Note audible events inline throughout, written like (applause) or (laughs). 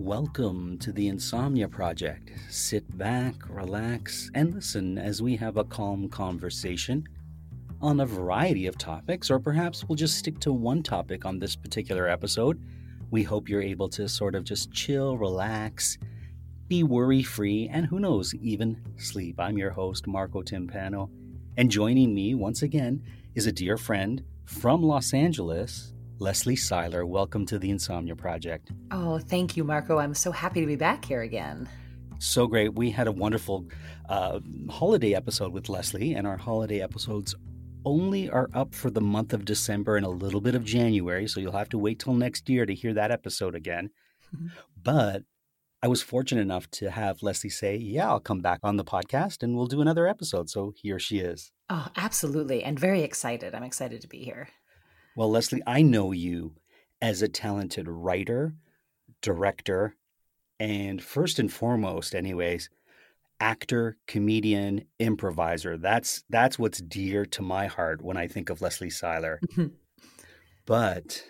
Welcome to the Insomnia Project. Sit back, relax, and listen as we have a calm conversation on a variety of topics, or perhaps we'll just stick to one topic on this particular episode. We hope you're able to sort of just chill, relax, be worry free, and who knows, even sleep. I'm your host, Marco Timpano, and joining me once again is a dear friend from Los Angeles, Leslie Seiler. Welcome to the Insomnia Project. Oh, thank you, Marco. I'm so happy to be back here again. So great. We had a wonderful uh, holiday episode with Leslie, and our holiday episodes only are up for the month of December and a little bit of January, so you'll have to wait till next year to hear that episode again. Mm-hmm. But I was fortunate enough to have Leslie say, Yeah, I'll come back on the podcast and we'll do another episode. So here she is. Oh, absolutely. And very excited. I'm excited to be here. Well, Leslie, I know you as a talented writer, director, and first and foremost, anyways, actor, comedian, improviser. That's that's what's dear to my heart when I think of Leslie Seiler. Mm-hmm. (laughs) but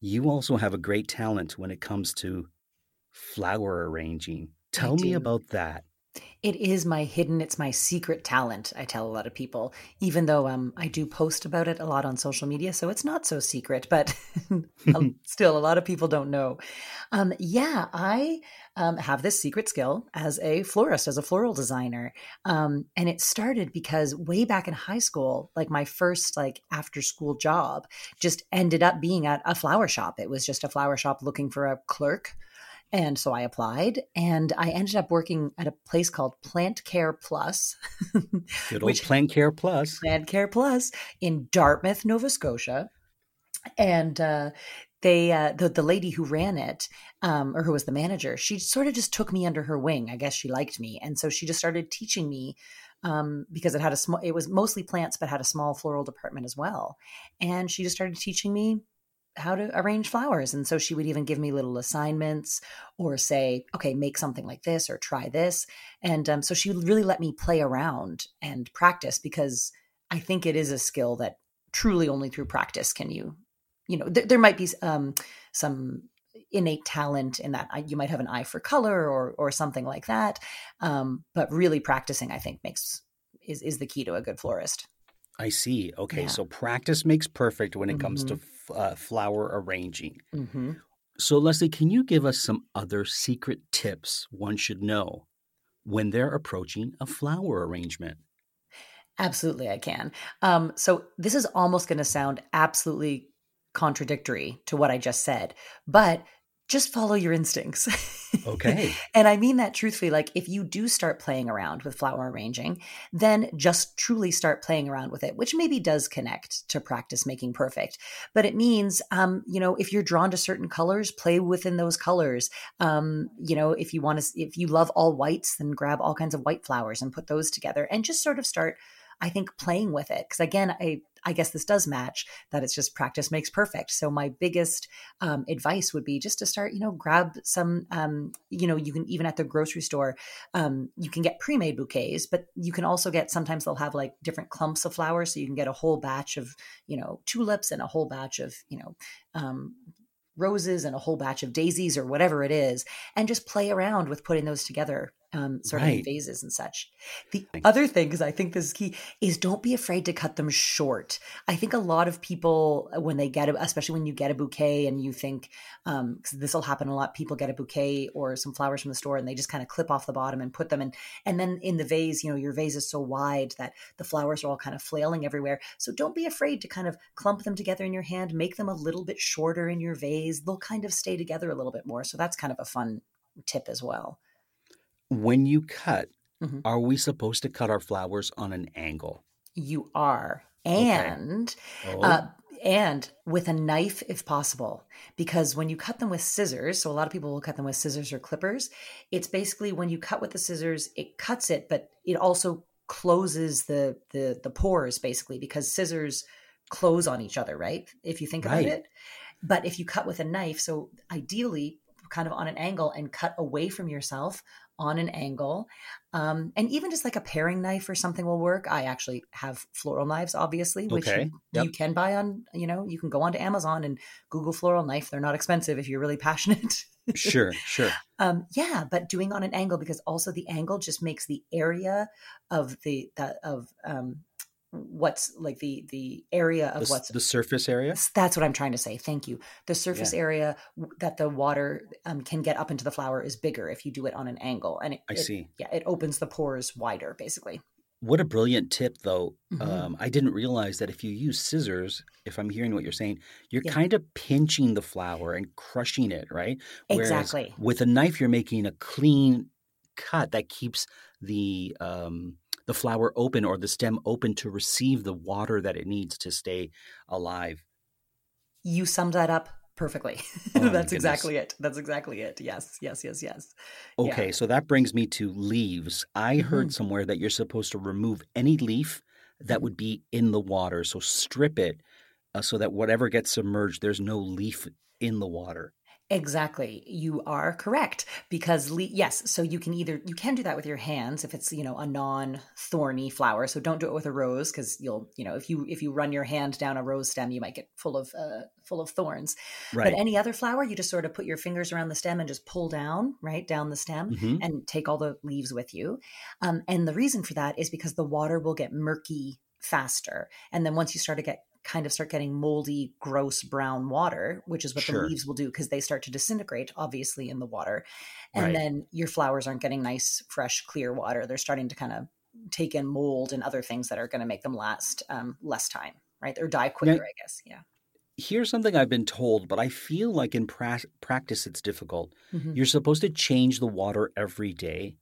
you also have a great talent when it comes to flower arranging. Tell me about that. It is my hidden, it's my secret talent, I tell a lot of people, even though um, I do post about it a lot on social media. So it's not so secret, but (laughs) (laughs) still, a lot of people don't know. Um, yeah, I um, have this secret skill as a florist, as a floral designer. Um, and it started because way back in high school, like my first like after school job just ended up being at a flower shop. It was just a flower shop looking for a clerk and so I applied and I ended up working at a place called Plant Care Plus. (laughs) Good old Plant Care Plus. Plant Care Plus in Dartmouth, Nova Scotia. And uh, they, uh, the, the lady who ran it, um, or who was the manager, she sort of just took me under her wing. I guess she liked me. And so she just started teaching me um, because it had a small, it was mostly plants, but had a small floral department as well. And she just started teaching me how to arrange flowers. And so she would even give me little assignments or say, okay, make something like this or try this. And um, so she really let me play around and practice because I think it is a skill that truly only through practice can you, you know, th- there might be um, some innate talent in that you might have an eye for color or or something like that. Um, but really practicing, I think, makes is is the key to a good florist. I see. Okay, yeah. so practice makes perfect when it mm-hmm. comes to mm-hmm. f- uh, flower arranging. Mm-hmm. So, Leslie, can you give us some other secret tips one should know when they're approaching a flower arrangement? Absolutely, I can. Um, so, this is almost going to sound absolutely contradictory to what I just said, but just follow your instincts. Okay. (laughs) and I mean that truthfully. Like, if you do start playing around with flower arranging, then just truly start playing around with it, which maybe does connect to practice making perfect. But it means, um, you know, if you're drawn to certain colors, play within those colors. Um, you know, if you want to, if you love all whites, then grab all kinds of white flowers and put those together and just sort of start I think playing with it because again, I I guess this does match that it's just practice makes perfect. So my biggest um, advice would be just to start, you know, grab some, um, you know, you can even at the grocery store, um, you can get pre-made bouquets, but you can also get sometimes they'll have like different clumps of flowers, so you can get a whole batch of, you know, tulips and a whole batch of, you know, um, roses and a whole batch of daisies or whatever it is, and just play around with putting those together um, sort right. vases and such. The other thing, because I think this is key, is don't be afraid to cut them short. I think a lot of people, uh, when they get, a, especially when you get a bouquet and you think, because um, this will happen a lot, people get a bouquet or some flowers from the store and they just kind of clip off the bottom and put them in. And then in the vase, you know, your vase is so wide that the flowers are all kind of flailing everywhere. So don't be afraid to kind of clump them together in your hand, make them a little bit shorter in your vase. They'll kind of stay together a little bit more. So that's kind of a fun tip as well when you cut, mm-hmm. are we supposed to cut our flowers on an angle? You are. And okay. oh. uh, and with a knife if possible because when you cut them with scissors so a lot of people will cut them with scissors or clippers it's basically when you cut with the scissors it cuts it but it also closes the the the pores basically because scissors close on each other right if you think right. about it but if you cut with a knife so ideally kind of on an angle and cut away from yourself on an angle. Um, and even just like a paring knife or something will work. I actually have floral knives, obviously, which okay. you, yep. you, can buy on, you know, you can go onto Amazon and Google floral knife. They're not expensive if you're really (laughs) passionate. sure, sure. Um, yeah, but doing on an angle because also the angle just makes the area of the, the of um, what's like the the area of the, what's the surface area? That's what i'm trying to say thank you. The surface yeah. area that the water um, can get up into the flower is bigger if you do it on an angle and it, i it, see. yeah it opens the pores wider basically. What a brilliant tip though. Mm-hmm. um, i didn't realize that if you use scissors if i'm hearing what you're saying you're yeah. kind of pinching the flower and crushing it right? Whereas exactly. with a knife you're making a clean cut that keeps the um, the flower open or the stem open to receive the water that it needs to stay alive. You summed that up perfectly. (laughs) Oh, That's exactly it. That's exactly it. Yes, yes, yes, yes. Okay, yeah. so that brings me to leaves. I mm-hmm. heard somewhere that you're supposed to remove any leaf that would be in the water. So strip it uh, so that whatever gets submerged, there's no leaf in the water. Exactly. You are correct because le- yes, so you can either you can do that with your hands if it's, you know, a non-thorny flower. So don't do it with a rose cuz you'll, you know, if you if you run your hand down a rose stem, you might get full of uh full of thorns. Right. But any other flower, you just sort of put your fingers around the stem and just pull down, right, down the stem mm-hmm. and take all the leaves with you. Um, and the reason for that is because the water will get murky faster. And then once you start to get kind of start getting moldy, gross brown water, which is what sure. the leaves will do because they start to disintegrate, obviously, in the water. And right. then your flowers aren't getting nice, fresh, clear water. They're starting to kind of take in mold and other things that are going to make them last um, less time, right? Or die quicker, now, I guess. Yeah. Here's something I've been told, but I feel like in pra- practice it's difficult. Mm-hmm. You're supposed to change the water every day.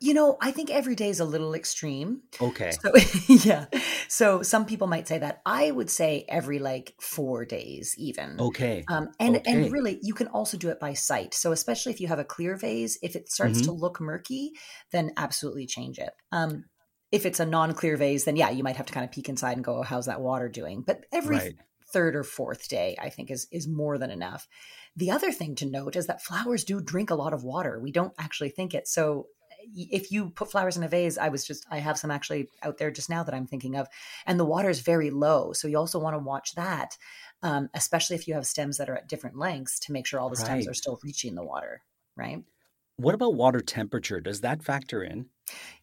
You know, I think every day is a little extreme. Okay. So, (laughs) yeah. So some people might say that. I would say every like four days, even. Okay. Um, and okay. and really, you can also do it by sight. So especially if you have a clear vase, if it starts mm-hmm. to look murky, then absolutely change it. Um, if it's a non-clear vase, then yeah, you might have to kind of peek inside and go, oh, "How's that water doing?" But every right. third or fourth day, I think is is more than enough. The other thing to note is that flowers do drink a lot of water. We don't actually think it. So if you put flowers in a vase, I was just, I have some actually out there just now that I'm thinking of, and the water is very low. So you also want to watch that, um, especially if you have stems that are at different lengths to make sure all the stems are still reaching the water, right? What about water temperature? Does that factor in?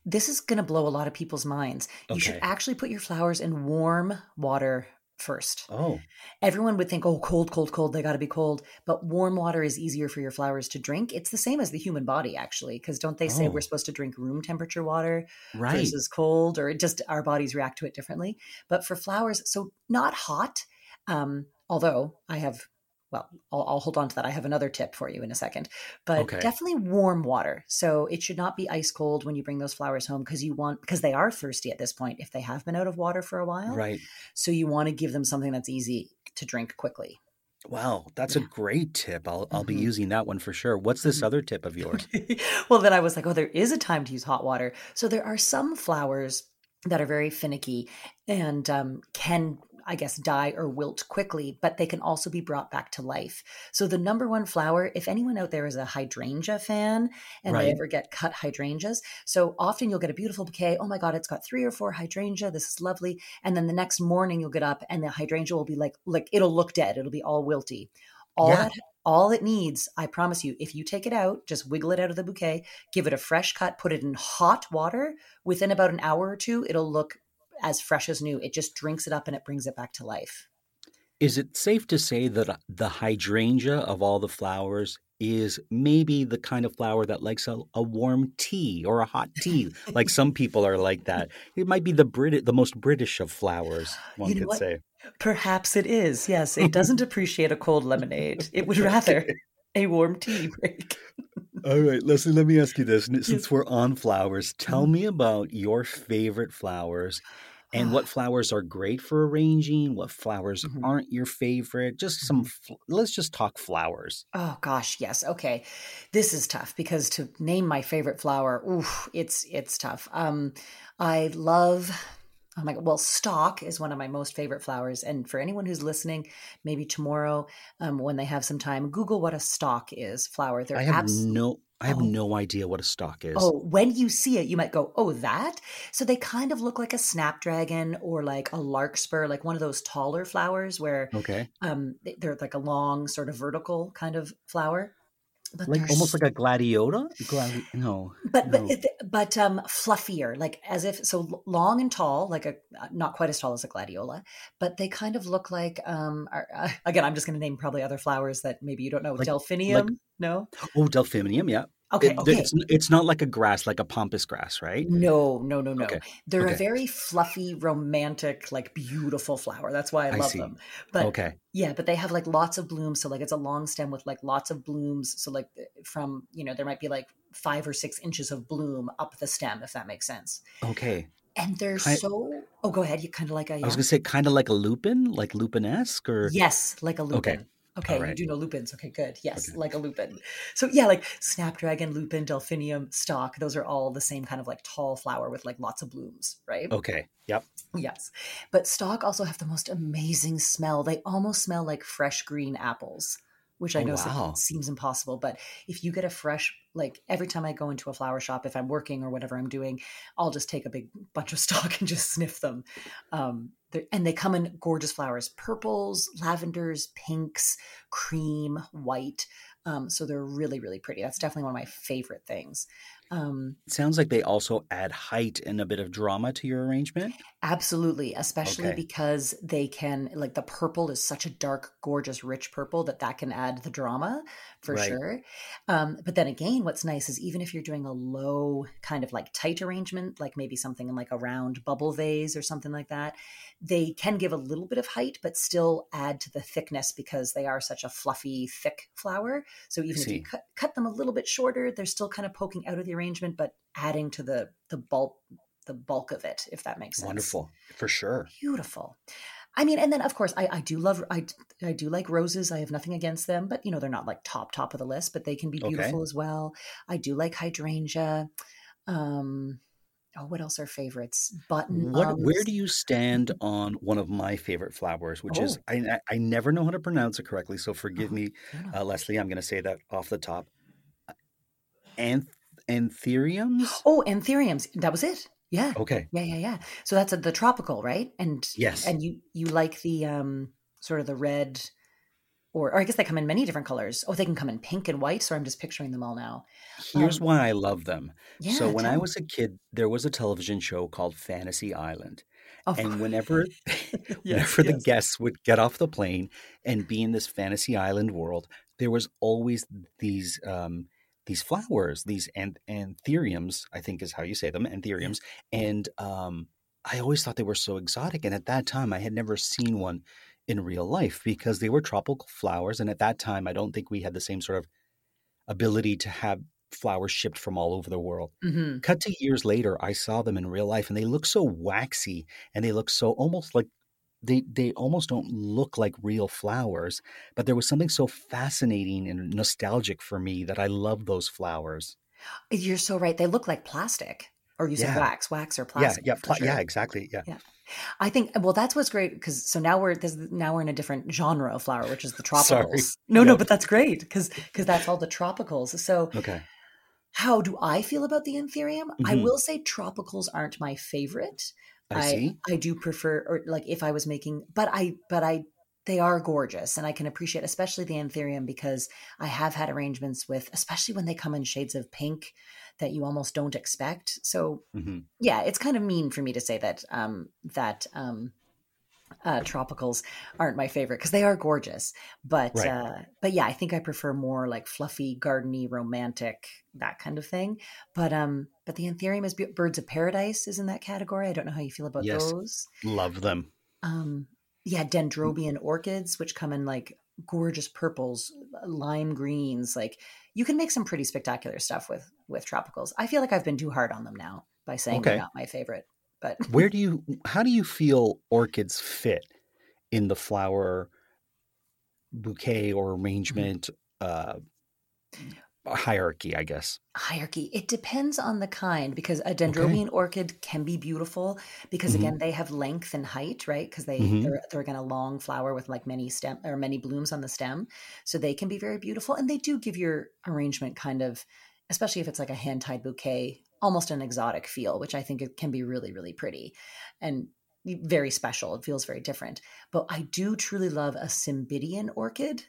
This is going to blow a lot of people's minds. You should actually put your flowers in warm water first. Oh. Everyone would think, oh, cold, cold, cold, they got to be cold. But warm water is easier for your flowers to drink. It's the same as the human body, actually, because don't they say oh. we're supposed to drink room temperature water right. versus cold, or just our bodies react to it differently? But for flowers, so not hot. Um, although I have well, I'll, I'll, hold on to that. I have another tip for you in a second, but okay. definitely warm water. So it should not be ice cold when you bring those flowers home because you want because they are thirsty at this point if they have been out of water for a while. Right. So you want to give them something that's easy to drink quickly. Wow, that's yeah. a great tip. I'll I'll mm-hmm. be using that one for sure. What's this mm-hmm. other tip of yours? (laughs) well, then I was like, oh, there is a time to use hot water. So there are some flowers that are very finicky and um, can I guess, die or wilt quickly, but they can also be brought back to life. So the number one flower, if anyone out there is a hydrangea fan and right. they ever get cut hydrangeas, so often you'll get a beautiful bouquet. Oh my God, it's got three or four hydrangea. This is lovely. And then the next morning you'll get up and the hydrangea will be like, like it'll look dead. It'll be all wilty. All Yeah. that all it needs, I promise you, if you take it out, just wiggle it out of the bouquet, give it a fresh cut, put it in hot water, within about an hour or two, it'll look as fresh as new. It just drinks it up and it brings it back to life. Is it safe to say that uh, the hydrangea of all the flowers is maybe the kind of flower that likes a, a warm tea or a hot (laughs) tea? like some people are like that. It might be the Brit- the most British of flowers, (gasps) one You know could what? say. Perhaps it is. Yes, it (laughs) doesn't appreciate a cold lemonade. It would rather a warm tea break. All right, Leslie, let me ask you this. Since Yes. we're on flowers, tell mm-hmm. me about your favorite flowers and what flowers are great for arranging, what flowers Mhm. aren't your favorite. Just some, fl- let's just talk flowers. Oh gosh, yes. Okay. This is tough because to name my favorite flower, oof, it's it's tough. Um I love oh my god, well, stock is one of my most favorite flowers and for anyone who's listening, maybe tomorrow um when they have some time, google what a stock is flower. They're I have abs- no, I have Oh. no idea what a stock is. Oh, when you see it, you might go, "Oh, that." So they kind of look like a snapdragon or like a larkspur, like one of those taller flowers where Okay, um they- they're like a long sort of vertical kind of flower. But like almost like a gladiola Gladi- no, but but no. it- but um fluffier like as if so long and tall like a uh, not quite as tall as a gladiola but they kind of look like um are, uh, (laughs) again i'm just going to name probably other flowers that maybe you don't know Like- delphinium no oh, delphinium. Yeah. Okay It- okay It's, it's not like a grass, like a pampas grass, right? no no no no Okay, they're a very fluffy romantic like beautiful flower that's why i I love see. them but okay. Yeah, but they have like lots of blooms. So like it's a long stem with like lots of blooms. So like eh, from you know there might be like five or six inches of bloom up the stem, if that makes sense. Okay. And they're so. Oh, go ahead. You kind of like a. I was gonna say kind of like a lupin, like lupin-esque, or Yes, like a lupin. Okay. Oh, okay, All right. you do know lupins. Okay, good. Yes, Okay. like a lupin. So yeah, like snapdragon, lupin, delphinium, stock. Those are all the same kind of like tall flower with like lots of blooms, right? okay. Yep. Yes. But stock also have the most amazing smell. They almost smell like fresh green apples, which I Oh, know wow. seems impossible. But if you get a fresh, like every time I go into a flower shop, if I'm working or whatever I'm doing, I'll just take a big (laughs) bunch of stock and just sniff them. Um, and they come in gorgeous flowers purples, lavenders, pinks, cream, white. Um, so they're really, really pretty. That's definitely one of my favorite things. Um, sounds like they also add height and a bit of drama to your arrangement. Absolutely, especially Okay. because they can like the purple is such a dark, gorgeous, rich purple that that can add the drama for Right. sure. Um, but then again, what's nice is even if you're doing a low kind of like tight arrangement, like maybe something in like a round bubble vase or something like that, they can give a little bit of height, but still add to the thickness because they are such a fluffy, thick flower. So even if you cut, cut them a little bit shorter, they're still kind of poking out of the arrangement, but adding to the the bulk the bulk of it, if that makes sense. Wonderful, for sure. Beautiful. I mean, and then of course, I, I do love I I do like roses. I have nothing against them, but you know they're not like top top of the list, but they can be Okay. beautiful as well. I do like hydrangea. Um, oh, what else are favorites? Button. What? Where do you stand (laughs) on one of my favorite flowers, which is Oh. I, I I never know how to pronounce it correctly, so forgive Oh, me, uh, Leslie. I'm going to say that off the top. Anth- anthuriums. Oh, anthuriums. That was it. Yeah. Okay. Yeah, yeah, yeah. So that's a, the tropical, right? And Yes. and you you like the um sort of the red, or or I guess they come in many different colors. Oh, they can come in pink and white. So I'm just picturing them all now. Here's Um, why I love them. Yeah. so when I was a kid, there was a television show called Fantasy Island, Of and (laughs) whenever (laughs) yes, whenever the guests would get off the plane and be in this fantasy island world, there was always these um, these flowers, these anth- anthuriums, I think is how you say them, anthuriums, and um, I always thought they were so exotic. And at that time, I had never seen one in real life because they were tropical flowers, and at that time, I don't think we had the same sort of ability to have flowers shipped from all over the world. Mhm. Cut to years later, I saw them in real life and they look so waxy and they look so almost like they they almost don't look like real flowers, but there was something so fascinating and nostalgic for me that I love those flowers. You're so right. They look like plastic, or you said Yeah. wax, wax or plastic. yeah, yeah, pla- sure. yeah, exactly. Yeah. yeah I think. Well, that's what's great because so now we're this, now we're in a different genre of flower, which is the (laughs) tropicals. Sorry. No, no, but that's great because because that's all the tropicals. So Okay. how do I feel about the anthurium? I Mhm. will say tropicals aren't my favorite. I see. I do prefer, or like if I was making, but I but I they are gorgeous and i can appreciate especially the anthurium because i have had arrangements with especially when they come in shades of pink that you almost don't expect so hmm yeah it's kind of mean for me to say that um that um uh tropicals aren't my favorite because they are gorgeous but Right. uh but yeah i think i prefer more like fluffy gardeny romantic that kind of thing but um but the anthurium is be- birds of paradise is in that category i don't know how you feel about Yes. those Love them. um yeah dendrobian orchids which come in like gorgeous purples lime greens like you can make some pretty spectacular stuff with with tropicals i feel like i've been too hard on them now by saying they're not my favorite but (laughs) Where do you? How do you feel orchids fit in the flower bouquet or arrangement uh, hierarchy? I guess. hierarchy it depends on the kind because a dendrobian orchid can be beautiful because Mhm. again they have length and height right because they Mhm. they're, they're again a long flower with like many stem or many blooms on the stem so they can be very beautiful and they do give your arrangement kind of especially if it's like a hand tied bouquet almost an exotic feel which i think it can be really really pretty and very special it feels very different but i do truly love a cymbidian orchid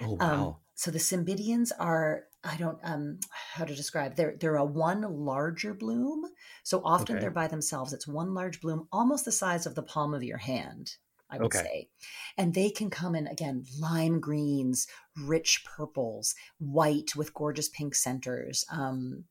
Oh um, wow. so the Cymbidians are I don't um how to describe they're they're a one larger bloom. So often Okay. they're by themselves. It's one large bloom, almost the size of the palm of your hand. I would Okay. say. And they can come in again lime greens, rich purples, white with gorgeous pink centers, um,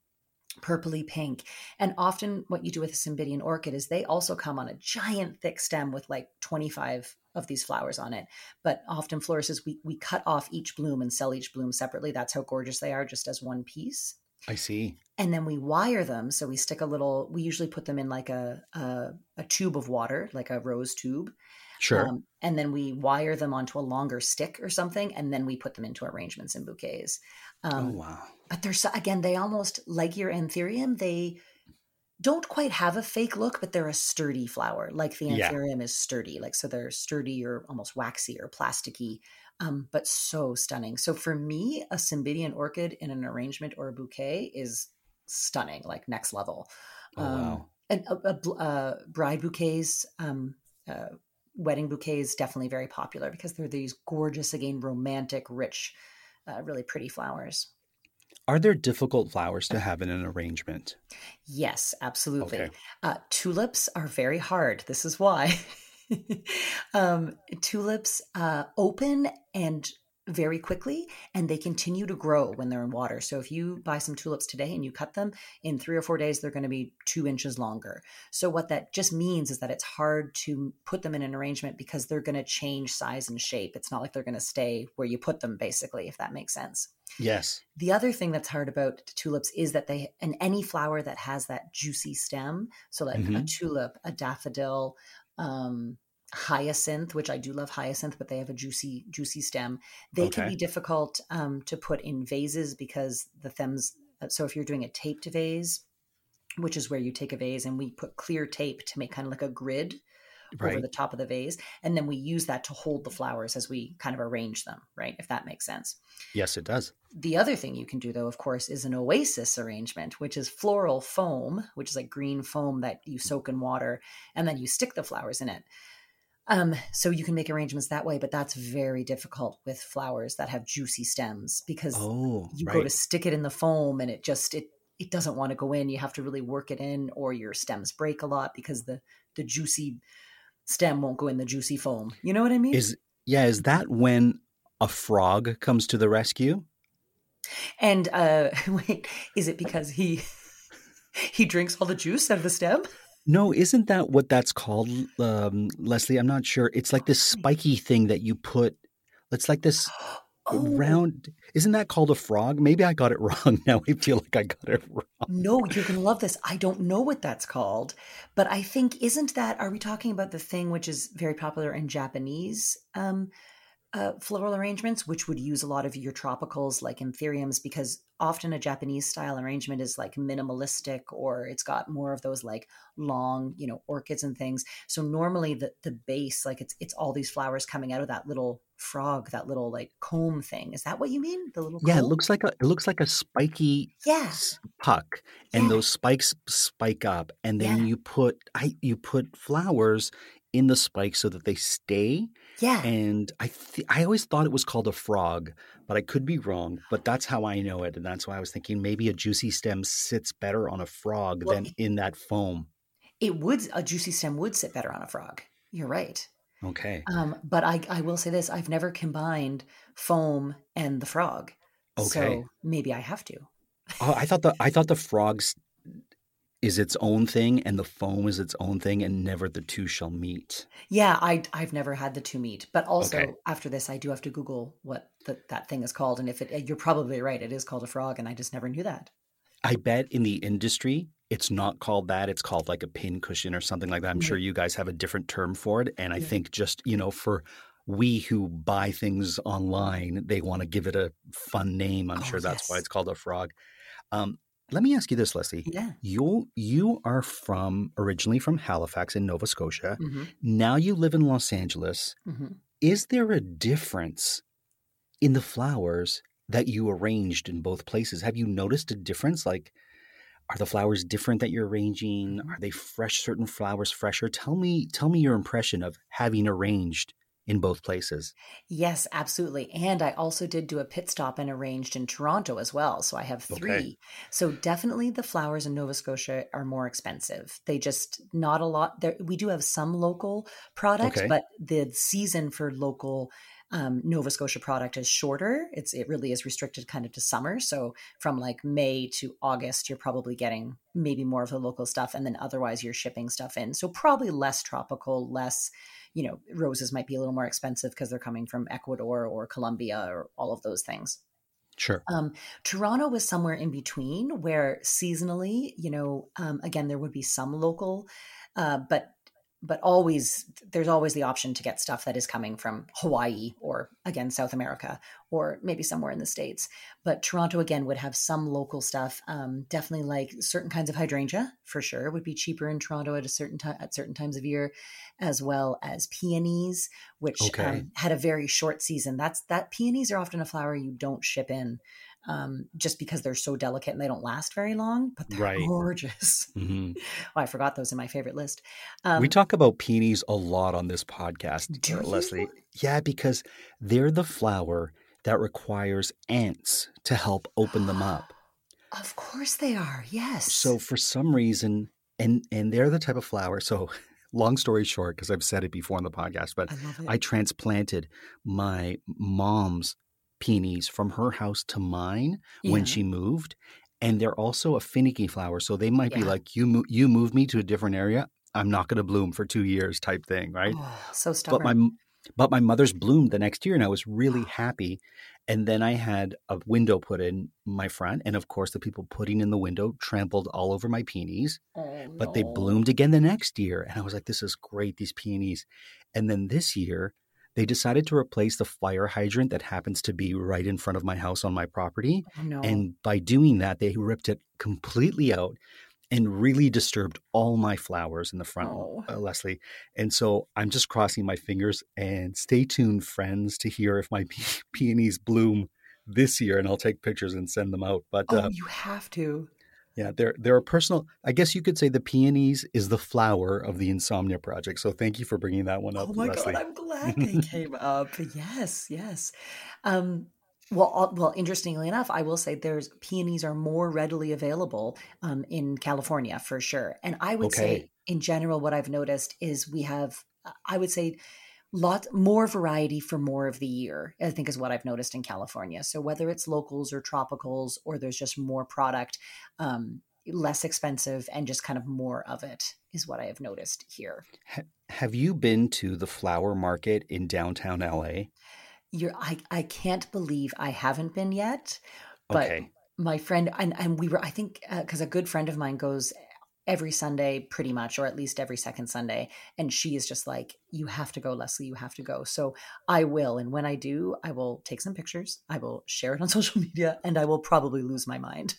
purpley pink. And often what you do with a Cymbidian orchid is they also come on a giant thick stem with like 25 of these flowers on it. But often florists, we, we cut off each bloom and sell each bloom separately. That's how gorgeous they are, just as one piece. I see. And then we wire them. So we stick a little, we usually put them in like a, a, a tube of water, like a rose tube. Sure. Um, and then we wire them onto a longer stick or something. And then we put them into arrangements and bouquets. oh Um, wow. But they're so, again they almost like your anthurium they don't quite have a fake look but they're a sturdy flower like the Yeah. anthurium is sturdy like so they're sturdy or almost waxy or plasticky um, but so stunning so for me a cymbidian orchid in an arrangement or a bouquet is stunning like next level Oh um, wow. and a, uh, bl- uh, bride bouquets um, uh, wedding bouquets definitely very popular because they're these gorgeous again romantic rich uh, really pretty flowers Are there difficult flowers to have in an arrangement? Yes, absolutely. Okay. Uh, tulips are very hard. This is why. (laughs) um, tulips uh, open and very quickly, and they continue to grow when they're in water. So if you buy some tulips today and you cut them, in three or four days, they're going to be two inches longer. So what that just means is that it's hard to put them in an arrangement because they're going to change size and shape. It's not like they're going to stay where you put them, basically, if that makes sense. Yes. The other thing that's hard about tulips is that they, and any flower that has that juicy stem, so like a Mhm. tulip, a daffodil, um, hyacinth, which I do love hyacinth, but they have a juicy, juicy stem. They can be difficult um, to put in vases because the stems. uh, So if you're doing a taped vase, which is where you take a vase and we put clear tape to make kind of like a grid over the top of the vase, and then we use that to hold the flowers as we kind of arrange them, right? If that makes sense. Yes, it does. The other thing you can do, though, of course, is an oasis arrangement, which is floral foam, which is like green foam that you soak in water and then you stick the flowers in it. Um, so you can make arrangements that way, but that's very difficult with flowers that have juicy stems because Oh, you right. go to stick it in the foam and it just it it doesn't want to go in. You have to really work it in, or your stems break a lot because the the juicy stem won't go in the juicy foam. You know what I mean? Is yeah, is that when a frog comes to the rescue? And uh (laughs) wait, is it because he (laughs) he drinks all the juice out of the stem? No, isn't that what that's called, um, Leslie? I'm not sure. It's like this spiky thing that you put. It's like this (gasps) Oh round. Isn't that called a frog? Maybe I got it (laughs) wrong. Now I feel like I got it wrong. no, you're gonna love this. I don't know what that's called, but I think isn't that are we talking about the thing which is very popular in Japanese um uh, floral arrangements, which would use a lot of your tropicals like anthuriums, because often a Japanese style arrangement is like minimalistic or it's got more of those like long, you know, orchids and things. So normally the the base, like it's it's all these flowers coming out of that little frog, that little like comb thing. Is that what you mean? The little Yeah, it looks like a it looks like a spiky yeah, puck, and Yeah. those spikes spike up, and then Yeah. you put I you put flowers in the spikes so that they stay. Yeah. And I th- I always thought it was called a frog, but I could be wrong. But that's how I know it, and that's why I was thinking maybe a juicy stem sits better on a frog Well, than in that foam. it would a juicy stem would sit better on a frog. You're right. Okay. Um, but I, I will say this: I've never combined foam and the frog. Okay. So maybe I have to. Oh, I thought the I thought the frogs is its own thing and the foam is its own thing and never the two shall meet. Yeah, I I've never had the two meet, but also Okay. after this, I do have to Google what the, that thing is called, and if it, you're probably right, it is called a frog, and I just never knew that. I bet in the industry it's not called that. It's called like a pin cushion or something like that. I'm sure you guys have a different term for it. And I Yeah. think just, you know, for we who buy things online, they want to give it a fun name. I'm Oh, sure that's why it's called a frog. Um, let me ask you this, Leslie. Yeah. You you are from originally from Halifax in Nova Scotia. hmm Now you live in Los Angeles. hmm Is there a difference in the flowers that you arranged in both places? Have you noticed a difference? Like, are the flowers different that you're arranging? Mhm. Are they fresh? Certain flowers fresher? Tell me, tell me your impression of having arranged in both places. Yes, absolutely. And I also did do a pit stop and arranged in Toronto as well. So I have Okay. three. So definitely the flowers in Nova Scotia are more expensive. They just not a lot there. We do have some local product, Okay. but the season for local um, Nova Scotia product is shorter. It's it really is restricted kind of to summer. So from like May to August, you're probably getting maybe more of the local stuff, and then otherwise you're shipping stuff in. So probably less tropical, less you know, roses might be a little more expensive because they're coming from Ecuador or Colombia or all of those things. Sure. Um, Toronto was somewhere in between where seasonally, you know, um, again, there would be some local, uh, but but always there's always the option to get stuff that is coming from Hawaii or again South America or maybe somewhere in the states. But Toronto again would have some local stuff. Um, definitely like certain kinds of hydrangea for sure would be cheaper in Toronto at a certain time at certain times of year, as well as peonies, which Okay. um, had a very short season. That's that peonies are often a flower you don't ship in um, just because they're so delicate and they don't last very long, but they're Right. gorgeous. (laughs) hmm Oh, I forgot those in my favorite list. Um, we talk about peonies a lot on this podcast, Do uh? Leslie. Yeah, because they're the flower that requires ants to help open them up. (gasps) Of course they are. Yes. So for some reason, and and they're the type of flower. So (laughs) long story short, because I've said it before on the podcast, but I. I transplanted my mom's peonies from her house to mine when she moved, and they're also a finicky flower. So they might be like you mo- you move me to a different area, I'm not going to bloom for two years type thing, right? Oh, so but my but my mother's bloomed the next year and i was really oh. happy and then i had a window put in my front and of course the people putting in the window trampled all over my peonies oh, but they bloomed again the next year and i was like this is great these peonies and then this year they decided to replace the fire hydrant that happens to be right in front of my house on my property Oh, no. and by doing that they ripped it completely out and really disturbed all my flowers in the front Oh. uh, leslie and so i'm just crossing my fingers and stay tuned friends to hear if my pe- (laughs) peonies bloom this year and i'll take pictures and send them out but oh, uh, you have to. Yeah they're they're a personal i guess you could say the peonies is the flower of the insomnia project so thank you for bringing that one up Oh my leslie god, I'm glad they (laughs) came up. Yes, yes. Um, well, uh, well. Interestingly enough, I will say there's peonies are more readily available um, in California for sure. And I would say, in general, what I've noticed is we have, uh, I would say, lot more variety for more of the year. I think is what I've noticed in California. So whether it's locals or tropicals, or there's just more product, um, less expensive, and just kind of more of it is what I have noticed here. Have you been to the flower market in downtown la You're I I can't believe I haven't been yet. But okay my friend and and we were I think because a good friend of mine goes every Sunday pretty much or at least every second Sunday and she is just like you have to go Leslie you have to go. So I will and when I do I will take some pictures. I will share it on (laughs) social media and I will probably lose my mind.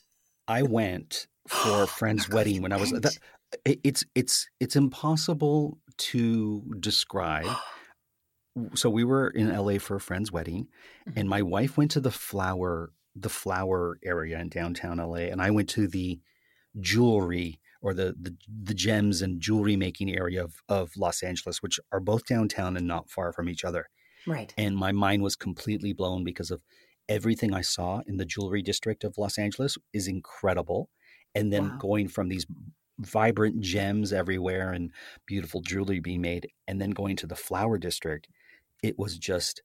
I went for a (gasps) friend's Oh wedding when I was. That, it's it's it's impossible to describe. (gasps) So we were in LA for a friend's wedding, Mm-hmm. and my wife went to the flower the flower area in downtown LA, and I went to the jewelry or the, the the gems and jewelry making area of, of Los Angeles, which are both downtown and not far from each other. Right. And my mind was completely blown because of everything I saw in the jewelry district of Los Angeles is incredible. And then Wow. going from these vibrant gems everywhere and beautiful jewelry being made, and then going to the flower district, it was just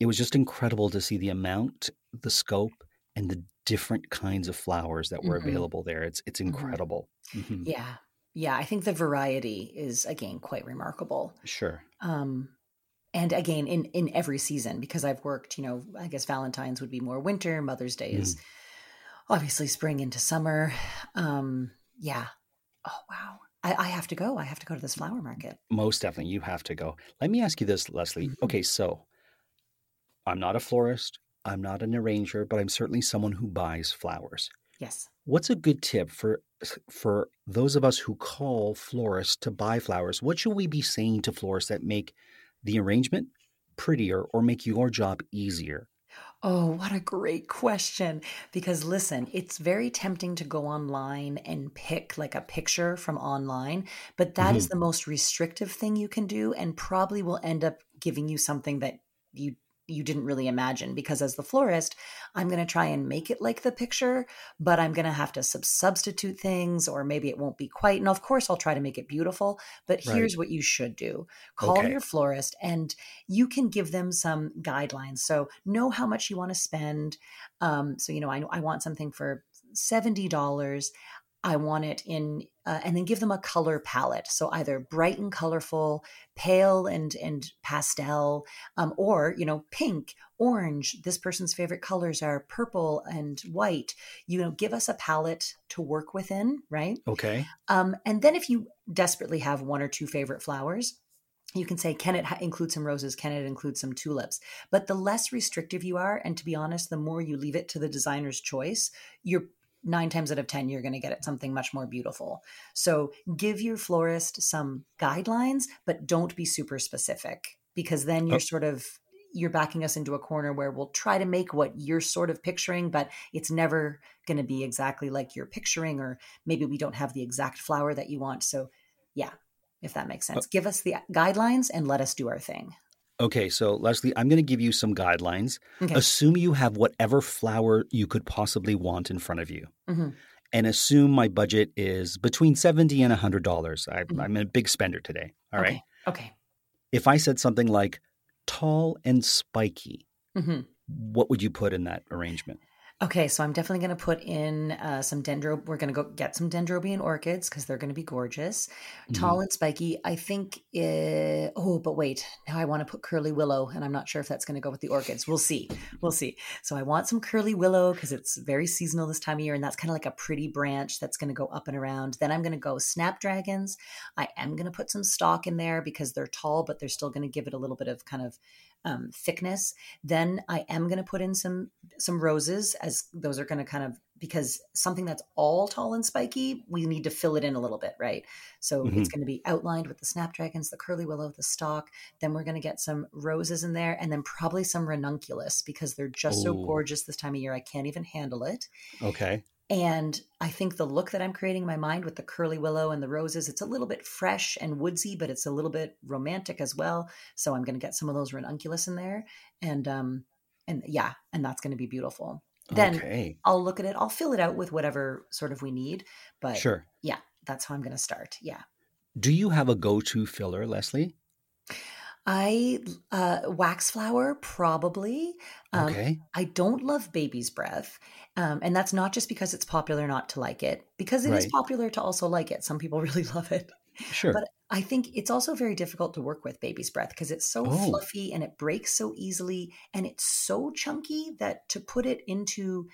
it was just incredible to see the amount, the scope, and the different kinds of flowers that were Mhm. available there. It's it's Mhm. incredible. Mhm. Yeah. Yeah. I think the variety is, again, quite remarkable. Sure. Um, and again, in, in every season, because I've worked, you know, I guess Valentine's would be more winter, Mother's Day is obviously spring into summer. Um, yeah. Oh, wow. I, have to go. I have to go to this flower market. Most definitely, you have to go. Let me ask you this, Leslie. Mhm. Okay, so I'm not a florist, I'm not an arranger, but I'm certainly someone who buys flowers. Yes. What's a good tip for for those of us who call florists to buy flowers? What should we be saying to florists that make the arrangement prettier or make your job easier? Oh, what a great question. Because listen, it's very tempting to go online and pick like a picture from online, but that is mm-hmm. the most restrictive thing you can do and probably will end up giving you something that you you didn't really imagine because as the florist, I'm going to try and make it like the picture, but I'm going to have to sub- substitute things or maybe it won't be quite. And of course, I'll try to make it beautiful, but Right. here's what you should do. Call Okay. your florist and you can give them some guidelines. So know how much you want to spend. Um, so you know, I I want something for seventy dollars. I want it in, uh, and then give them a color palette. So either bright and colorful, pale and and pastel, um, or you know, pink, orange. This person's favorite colors are purple and white. You know, give us a palette to work within, right? Okay. Um, and then if you desperately have one or two favorite flowers, you can say, can it include some roses? Can it include some tulips? But the less restrictive you are, and to be honest, the more you leave it to the designer's choice, you're nine times out of 10, you're going to get it something much more beautiful. So give your florist some guidelines, but don't be super specific because then you're Oh. sort of you're backing us into a corner where we'll try to make what you're sort of picturing, but it's never going to be exactly like you're picturing, or maybe we don't have the exact flower that you want. So, yeah, if that makes uh sense, give us the guidelines and let us do our thing. Okay, so Leslie, I'm going to give you some guidelines. Okay. Assume you have whatever flower you could possibly want in front of you. Mhm. And assume my budget is between 70 and $100. I, Mhm. I'm a big spender today. All right. Okay. Okay. If I said something like tall and spiky, hmm what would you put in that arrangement? Okay, so I'm definitely going to put in uh, some dendro. We're going to go get some dendrobian orchids because they're going to be gorgeous, tall and spiky. I think. Uh, oh, but wait, now I want to put curly willow, and I'm not sure if that's going to go with the orchids. We'll see. We'll see. So I want some curly willow because it's very seasonal this time of year, and that's kind of like a pretty branch that's going to go up and around. Then I'm going to go snapdragons. I am going to put some stock in there because they're tall, but they're still going to give it a little bit of kind of um, thickness. Then I am going to put in some some roses as those are going to kind of because something that's all tall and spiky, we need to fill it in a little bit, right? So it's going to be outlined with the snapdragons, the curly willow, the stock. Then we're going to get some roses in there, and then probably some ranunculus because they're just so gorgeous this time of year. I can't even handle it. Okay. And I think the look that I'm creating in my mind with the curly willow and the roses, it's a little bit fresh and woodsy, but it's a little bit romantic as well. So I'm going to get some of those ranunculus in there, and um, and yeah, and that's going to be beautiful. Then okay. I'll look at it. I'll fill it out with whatever sort of we need. But Sure. yeah, that's how I'm going to start. Yeah. Do you have a go to filler, Leslie? I uh, wax flower probably. Um, Okay. I don't love baby's breath, um, and that's not just because it's popular not to like it, because it is Right. popular to also like it. Some people (laughs) really love it, Sure. but I think it's also very difficult to work with baby's breath because it's so Oh. fluffy and it breaks so easily, and it's so chunky that to put it into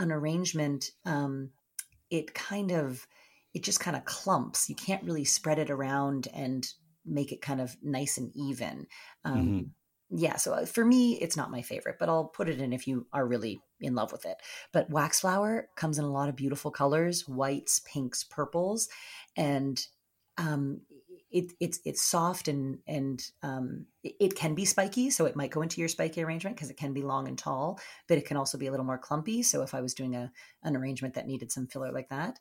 an arrangement, um, it kind of it just kind of clumps. You can't really spread it around and make it kind of nice and even. Um, Mhm. Yeah, so uh, for me, it's not my favorite, but I'll put it in if you are really in love with it. But wax flower comes in a lot of beautiful colors: whites, pinks, purples, and um, it, it's it's soft and and um, it, it can be spiky, so it might go into your spiky arrangement because it can be long and tall, but it can also be a little more clumpy. So if I was doing a an arrangement that needed some filler like that,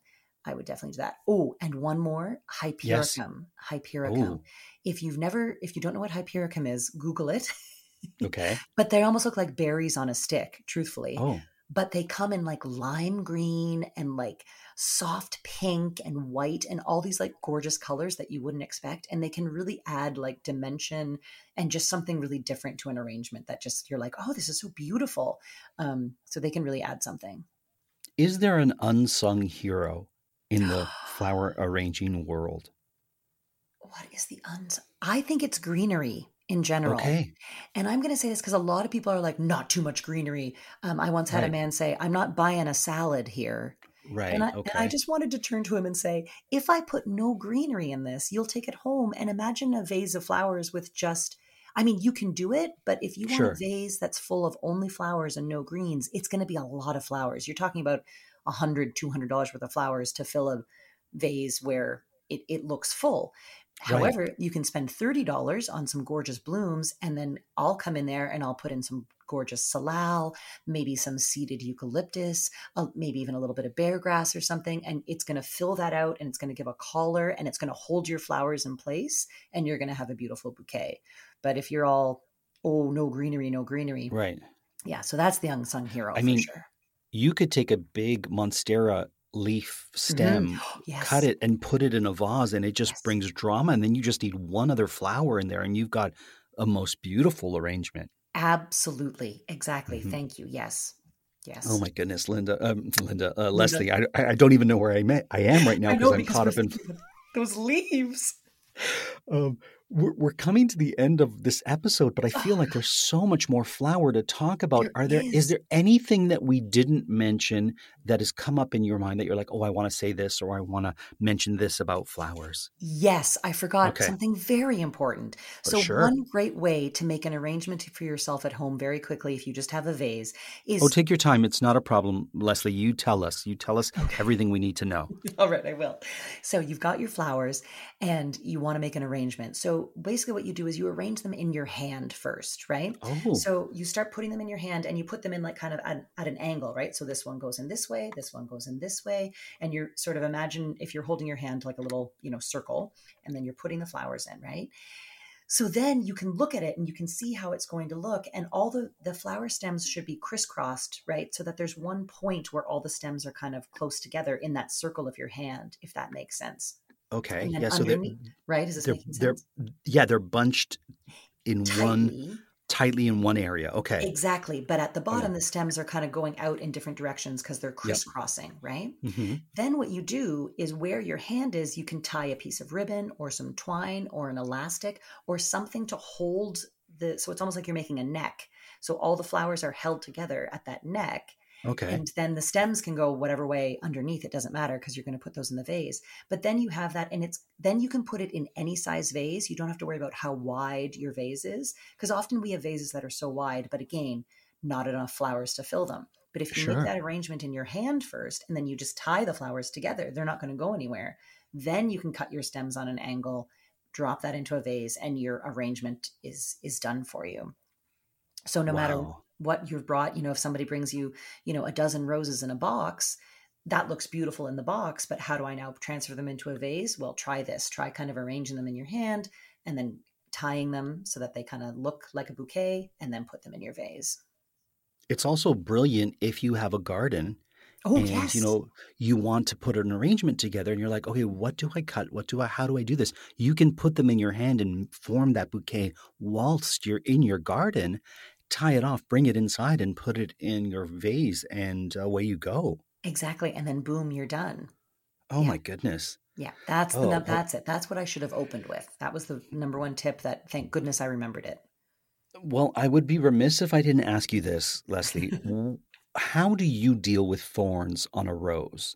I would definitely do that. Oh, and one more Hypericum. Hypericum. Ooh. If you've never, if you don't know what Hypericum is, Google it. (laughs) Okay. but they almost look like berries on a stick, truthfully. Oh, But they come in like lime green and like soft pink and white and all these like gorgeous colors that you wouldn't expect. And they can really add like dimension and just something really different to an arrangement that just you're like, oh, this is so beautiful. Um, so they can really add something. is there an unsung hero in the (gasps) flower arranging world? What is the uns? I think it's greenery in general. Okay. And I'm going to say this because a lot of people are like, not too much greenery. Um, I once had a man say, I'm not buying a salad here. Right. And I, okay. and I just wanted to turn to him and say, if I put no greenery in this, you'll take it home and imagine a vase of flowers with just, I mean, you can do it, but if you want Sure. a vase that's full of only flowers and no greens, it's going to be a lot of flowers. You're talking about a hundred, two hundred dollars worth of flowers to fill a vase where it, it looks full. Right. However, you can spend $30 on some gorgeous blooms, and then I'll come in there and I'll put in some gorgeous salal, maybe some seeded eucalyptus, uh, maybe even a little bit of bear grass or something. And it's going to fill that out and it's going to give a collar and it's going to hold your flowers in place, and you're going to have a beautiful bouquet. But if you're all, oh, no greenery, no greenery, right. yeah, so that's the unsung hero I for mean, sure. You could take a big monstera leaf stem, (gasps) Mm-hmm. Yes. cut it, and put it in a vase, and it just Yes. brings drama. And then you just need one other flower in there, and you've got a most beautiful arrangement. Absolutely. Exactly. Mhm. Thank you. Yes. Yes. Oh my goodness, Linda, um, (laughs) Linda, uh, Leslie, I, I don't even know where I met. I am right (laughs) now because I'm caught up in. those leaves. (laughs) Um, we're, we're coming to the end of this episode, but I feel like (sighs) there's so much more flower to talk about. There Are there is is. there anything that we didn't mention that has come up in your mind that you're like, oh, I want to say this or I want to mention this about flowers? Yes, I forgot Okay. something very important. For So, sure. one great way to make an arrangement for yourself at home very quickly, if you just have a vase, oh, is Oh, take your time. It's not a problem, Leslie. You tell us. You tell us everything we need to know. (laughs) All right, I will. So you've got your flowers and you want to make an arrangement. So basically, what you do is you arrange them in your hand first, right? Oh, So you start putting them in your hand and you put them in like kind of at, at an angle, right? So this one goes in this way, this one goes in this way. And you're sort of imagine if you're holding your hand like a little, you know, circle, and then you're putting the flowers in, right? So then you can look at it and you can see how it's going to look. And all the, the flower stems should be crisscrossed, right? So that there's one point where all the stems are kind of close together in that circle of your hand, if that makes sense. Okay. Yeah. So they're, right? Is this they're, making they're yeah they're bunched in one Tightly. tightly in one area. Okay. Exactly. But at the bottom, the stems are kind of going out in different directions because they're crisscrossing, right? hmm Then what you do is where your hand is, you can tie a piece of ribbon or some twine or an elastic or something to hold the. So it's almost like you're making a neck. So all the flowers are held together at that neck. Okay. And then the stems can go whatever way underneath. It doesn't matter because you're going to put those in the vase. But then you have that, and it's then you can put it in any size vase. You don't have to worry about how wide your vase is because often we have vases that are so wide, but again, not enough flowers to fill them. But if you Sure. make that arrangement in your hand first, and then you just tie the flowers together, they're not going to go anywhere. Then you can cut your stems on an angle, drop that into a vase, and your arrangement is is done for you. So no matter Wow. What you've brought, you know, if somebody brings you, you know, a dozen roses in a box, that looks beautiful in the box, but how do I now transfer them into a vase? Well, try this. Try kind of arranging them in your hand and then tying them so that they kind of look like a bouquet and then put them in your vase. It's also brilliant if you have a garden Oh, and yes. you know you want to put an arrangement together and you're like okay what do i cut what do i how do i do this you can put them in your hand and form that bouquet whilst you're in your garden tie it off bring it inside and put it in your vase and away you go exactly. And then boom, you're done. oh Yeah. my goodness Yeah, that's the Oh, well- that's it. That's what I should have opened with. That was the number one tip that thank goodness I remembered it. well i would be remiss if i didn't ask you this leslie (laughs) how do you deal with thorns on a rose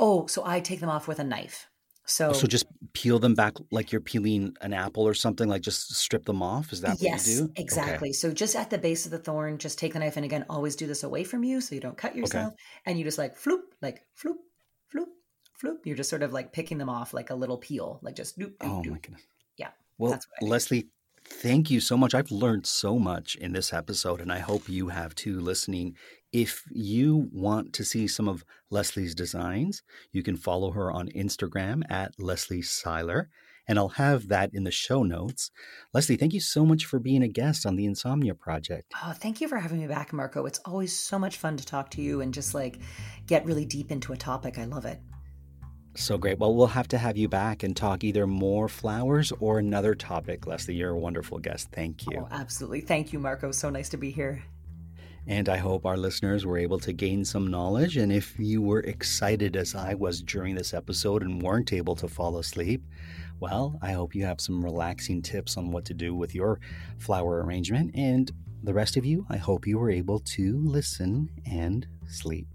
Oh, so I take them off with a knife. So, so just peel them back like you're peeling an apple or something like just strip them off is that yes, what you do Okay. exactly. So just at the base of the thorn, just take the knife and again, always do this away from you so you don't cut yourself. And you just like floop, like floop, floop, floop. You're just sort of like picking them off like a little peel, like just doop, doop, Oh doop. my goodness. Yeah, Well, that's what I do. Leslie, thank you so much. I've learned so much in this episode, and I hope you have too listening. If you want to see some of Leslie's designs, you can follow her on Instagram at Leslie Seiler, and I'll have that in the show notes. Leslie, thank you so much for being a guest on the Insomnia Project. Oh, thank you for having me back, Marco. It's always so much fun to talk to you and just like get really deep into a topic. I love it. So great. Well, we'll have to have you back and talk either more flowers or another topic. Leslie, you're a wonderful guest. Thank you. Oh, absolutely. Thank you, Marco. So nice to be here. And I hope our listeners were able to gain some knowledge. And if you were excited as I was during this episode and weren't able to fall asleep, well, I hope you have some relaxing tips on what to do with your flower arrangement. And the rest of you, I hope you were able to listen and sleep.